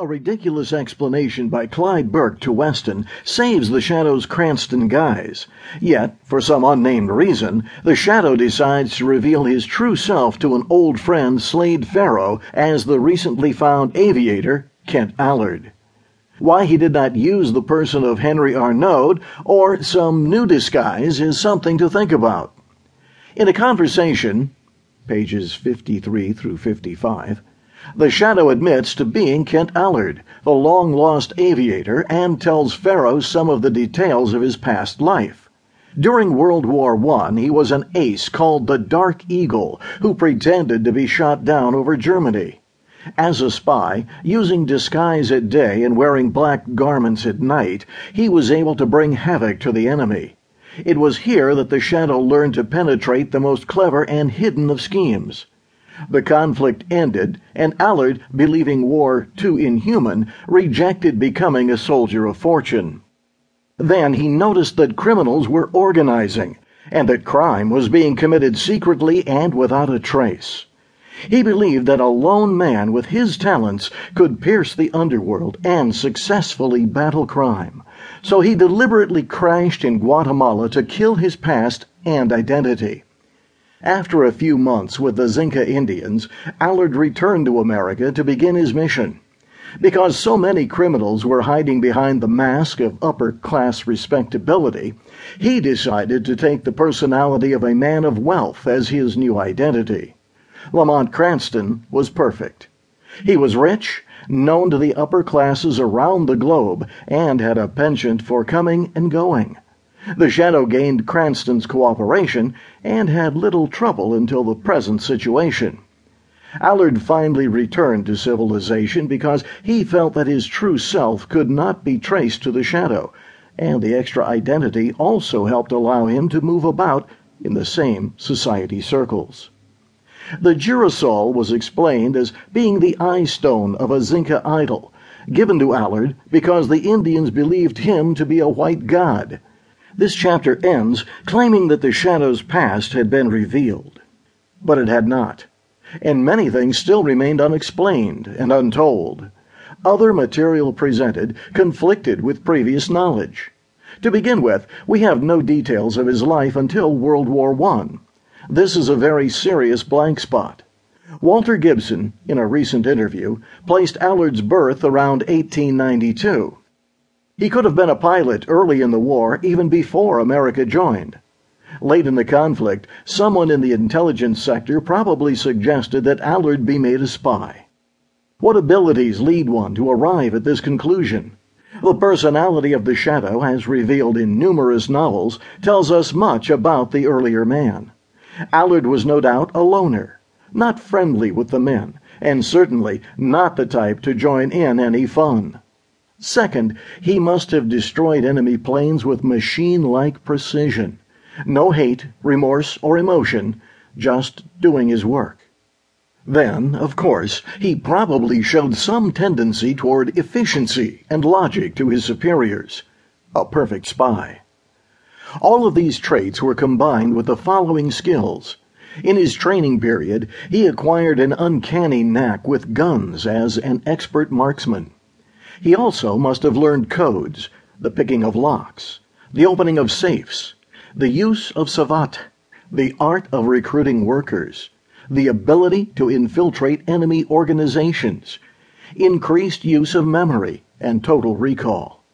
A ridiculous explanation by Clyde Burke to Weston saves the Shadow's Cranston guise. Yet, for some unnamed reason, the Shadow decides to reveal his true self to an old friend, Slade Farrow, as the recently found aviator, Kent Allard. Why he did not use the person of Henry Arnaud or some new disguise is something to think about. In a conversation, pages 53 through 55, the Shadow admits to being Kent Allard, the long lost aviator, and tells Farrow some of the details of his past life. During World War I, he was an ace called the Dark Eagle who pretended to be shot down over Germany. As a spy, using disguise at day and wearing black garments at night, he was able to bring havoc to the enemy. It was here that the Shadow learned to penetrate the most clever and hidden of schemes. The conflict ended, and Allard, believing war too inhuman, rejected becoming a soldier of fortune. Then he noticed that criminals were organizing, and that crime was being committed secretly and without a trace. He believed that a lone man with his talents could pierce the underworld and successfully battle crime. So he deliberately crashed in Guatemala to kill his past and identity. After a few months with the Xinca Indians, Allard returned to America to begin his mission. Because so many criminals were hiding behind the mask of upper class respectability, he decided to take the personality of a man of wealth as his new identity. Lamont Cranston was perfect. He was rich, known to the upper classes around the globe, and had a penchant for coming and going. The Shadow gained Cranston's cooperation and had little trouble until the present situation. Allard finally returned to civilization because he felt that his true self could not be traced to the Shadow, and the extra identity also helped allow him to move about in the same society circles. The girasol was explained as being the eye stone of a Xinca idol, given to Allard because the Indians believed him to be a white god. This chapter ends claiming that the Shadow's past had been revealed. But it had not, and many things still remained unexplained and untold. Other material presented conflicted with previous knowledge. To begin with, we have no details of his life until World War I. This is a very serious blank spot. Walter Gibson, in a recent interview, placed Allard's birth around 1892. He could have been a pilot early in the war, even before America joined. Late in the conflict, someone in the intelligence sector probably suggested that Allard be made a spy. What abilities lead one to arrive at this conclusion? The personality of the Shadow, as revealed in numerous novels, tells us much about the earlier man. Allard was no doubt a loner, not friendly with the men, and certainly not the type to join in any fun. Second, he must have destroyed enemy planes with machine like precision. No hate, remorse, or emotion, just doing his work. Then, of course, he probably showed some tendency toward efficiency and logic to his superiors. A perfect spy. All of these traits were combined with the following skills. In his training period, he acquired an uncanny knack with guns as an expert marksman. He also must have learned codes, the picking of locks, the opening of safes, the use of savate, the art of recruiting workers, the ability to infiltrate enemy organizations, increased use of memory, and total recall.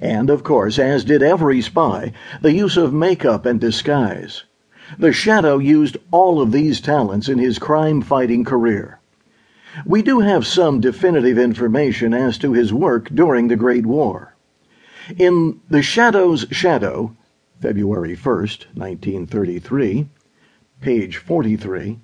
And, of course, as did every spy, the use of makeup and disguise. The Shadow used all of these talents in his crime fighting career. We do have some definitive information as to his work during the Great War. In The Shadow's Shadow, February 1st, 1933, page 43,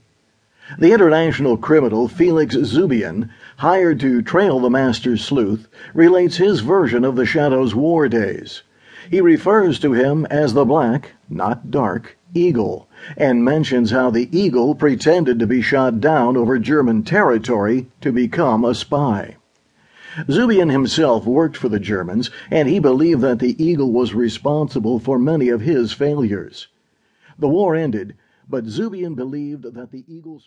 the international criminal Felix Zubian, hired to trail the master sleuth, relates his version of the Shadow's war days. He refers to him as the Black, not Dark, Eagle, and mentions how the Eagle pretended to be shot down over German territory to become a spy. Zubian himself worked for the Germans, and he believed that the Eagle was responsible for many of his failures. The war ended, but Zubian believed that the Eagle